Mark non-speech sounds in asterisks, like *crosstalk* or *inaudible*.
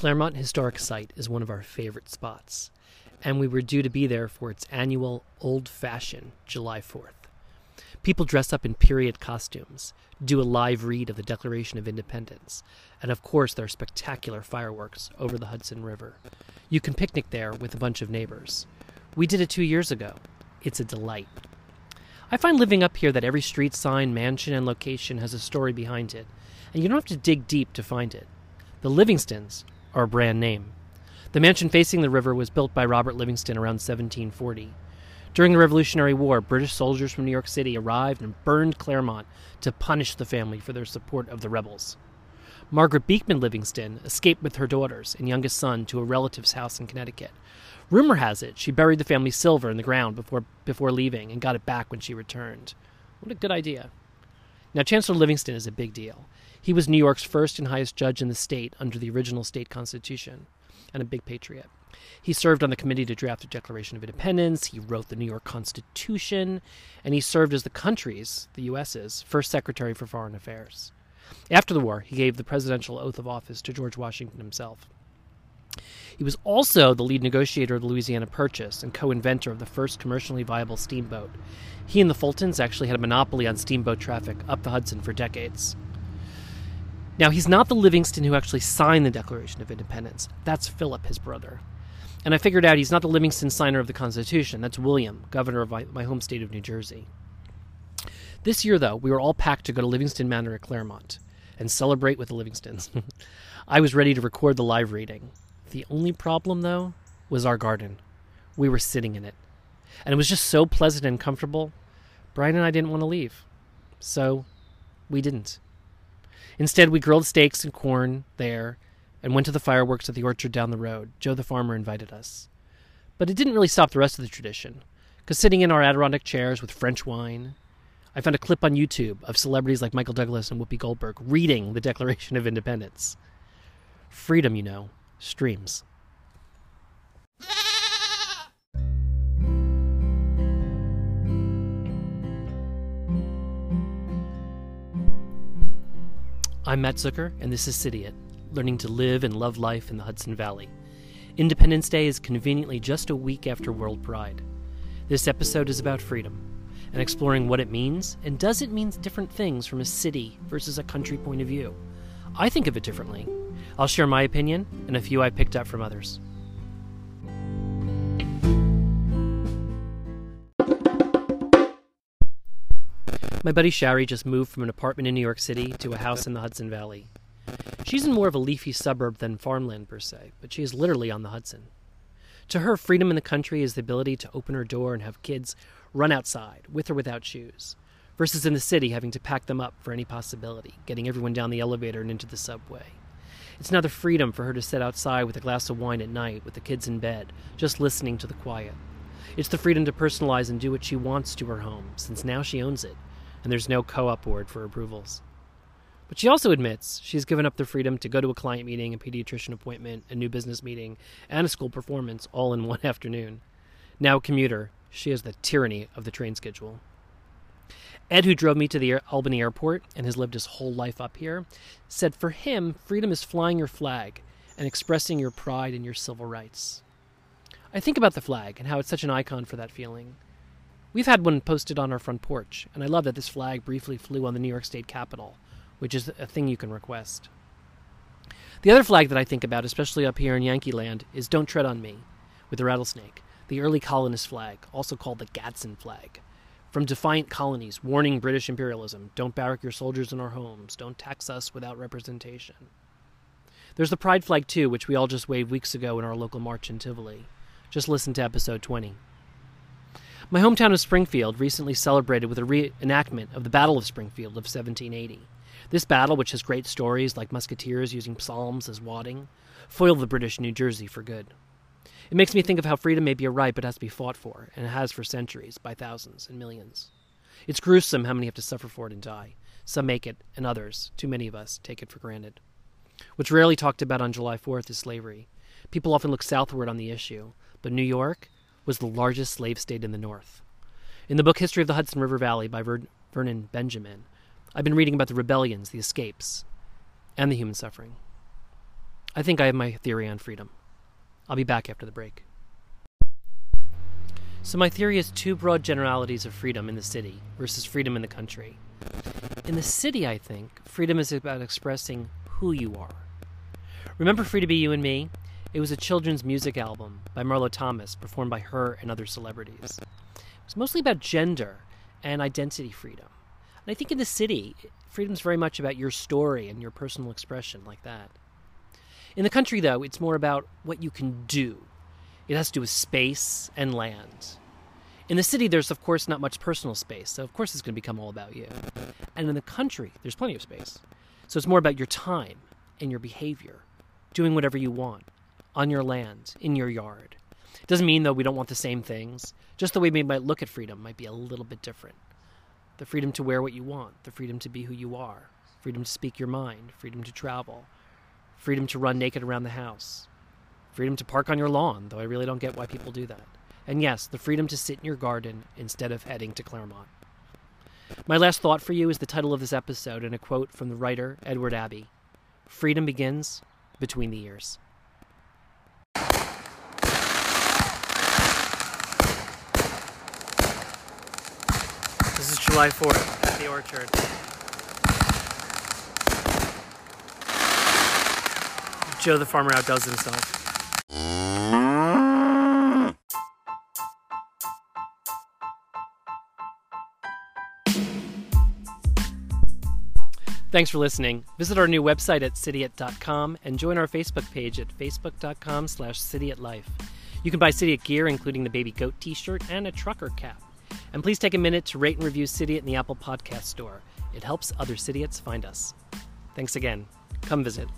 Clermont Historic Site is one of our favorite spots, and we were due to be there for its annual Old Fashioned July 4th. People dress up in period costumes, do a live read of the Declaration of Independence, and of course, there are spectacular fireworks over the Hudson River. You can picnic there with a bunch of neighbors. We did it two years ago. It's a delight. I find living up here that every street sign, mansion, and location has a story behind it, and you don't have to dig deep to find it. The Livingstons a brand name. The mansion facing the river was built by Robert Livingston around 1740. During the Revolutionary War, British soldiers from New York City arrived and burned Clermont to punish the family for their support of the rebels. Margaret Beekman Livingston escaped with her daughters and youngest son to a relative's house in Connecticut. Rumor has it she buried the family silver in the ground before, before leaving and got it back when she returned. What a good idea. Now, Chancellor Livingston is a big deal. He was New York's first and highest judge in the state under the original state constitution, and a big patriot. He served on the committee to draft the Declaration of Independence, he wrote the New York Constitution, and he served as the country's, the U.S.'s, first Secretary for Foreign Affairs. After the war, he gave the presidential oath of office to George Washington himself. He was also the lead negotiator of the Louisiana Purchase and co inventor of the first commercially viable steamboat. He and the Fultons actually had a monopoly on steamboat traffic up the Hudson for decades. Now, he's not the Livingston who actually signed the Declaration of Independence. That's Philip, his brother. And I figured out he's not the Livingston signer of the Constitution. That's William, governor of my, my home state of New Jersey. This year, though, we were all packed to go to Livingston Manor at Clermont and celebrate with the Livingstons. *laughs* I was ready to record the live reading. The only problem, though, was our garden. We were sitting in it. And it was just so pleasant and comfortable. Brian and I didn't want to leave. So we didn't. Instead, we grilled steaks and corn there and went to the fireworks at the orchard down the road. Joe the farmer invited us. But it didn't really stop the rest of the tradition, because sitting in our Adirondack chairs with French wine, I found a clip on YouTube of celebrities like Michael Douglas and Whoopi Goldberg reading the Declaration of Independence. Freedom, you know, streams. I'm Matt Zucker, and this is Cidiot, learning to live and love life in the Hudson Valley. Independence Day is conveniently just a week after World Pride. This episode is about freedom and exploring what it means and does it mean different things from a city versus a country point of view. I think of it differently. I'll share my opinion and a few I picked up from others. My buddy Shari just moved from an apartment in New York City to a house in the Hudson Valley. She's in more of a leafy suburb than farmland per se, but she is literally on the Hudson. To her, freedom in the country is the ability to open her door and have kids run outside, with or without shoes, versus in the city having to pack them up for any possibility, getting everyone down the elevator and into the subway. It's now the freedom for her to sit outside with a glass of wine at night with the kids in bed, just listening to the quiet. It's the freedom to personalize and do what she wants to her home, since now she owns it and there's no co op board for approvals. But she also admits she's given up the freedom to go to a client meeting, a pediatrician appointment, a new business meeting, and a school performance all in *laughs* one afternoon. Now a commuter, she has the tyranny of the train schedule. Ed, who drove me to the Albany airport and has lived his whole life up here, said for him, freedom is flying your flag and expressing your pride in your civil rights. I think about the flag and how it's such an icon for that feeling. We've had one posted on our front porch, and I love that this flag briefly flew on the New York State Capitol, which is a thing you can request. The other flag that I think about, especially up here in Yankee Land, is Don't Tread on Me, with the rattlesnake, the early colonist flag, also called the Gadsden flag. From defiant colonies warning British imperialism don't barrack your soldiers in our homes, don't tax us without representation. There's the Pride flag, too, which we all just waved weeks ago in our local march in Tivoli. Just listen to episode 20. My hometown of Springfield recently celebrated with a reenactment of the Battle of Springfield of 1780. This battle, which has great stories like musketeers using psalms as wadding, foiled the British New Jersey for good. It makes me think of how freedom may be a right but has to be fought for, and it has for centuries, by thousands and millions. It's gruesome how many have to suffer for it and die. Some make it, and others, too many of us, take it for granted. What's rarely talked about on July 4th is slavery. People often look southward on the issue, but New York, was the largest slave state in the North. In the book History of the Hudson River Valley by Ver- Vernon Benjamin, I've been reading about the rebellions, the escapes, and the human suffering. I think I have my theory on freedom. I'll be back after the break. So, my theory is two broad generalities of freedom in the city versus freedom in the country. In the city, I think, freedom is about expressing who you are. Remember Free to Be You and Me? It was a children's music album by Marlo Thomas, performed by her and other celebrities. It was mostly about gender and identity freedom. And I think in the city, freedom is very much about your story and your personal expression, like that. In the country, though, it's more about what you can do. It has to do with space and land. In the city, there's of course not much personal space, so of course it's going to become all about you. And in the country, there's plenty of space. So it's more about your time and your behavior, doing whatever you want on your land, in your yard. It doesn't mean, though, we don't want the same things. Just the way we might look at freedom might be a little bit different. The freedom to wear what you want, the freedom to be who you are, freedom to speak your mind, freedom to travel, freedom to run naked around the house, freedom to park on your lawn, though I really don't get why people do that. And yes, the freedom to sit in your garden instead of heading to Clermont. My last thought for you is the title of this episode and a quote from the writer Edward Abbey Freedom begins between the ears. This is July 4th at the Orchard. Joe the farmer outdoes himself. Thanks for listening. Visit our new website at cidiot.com and join our Facebook page at facebook.com slash cidiotlife. You can buy Cidiot gear, including the baby goat t-shirt and a trucker cap. And please take a minute to rate and review Cidiot in the Apple Podcast Store. It helps other Cidiots find us. Thanks again. Come visit.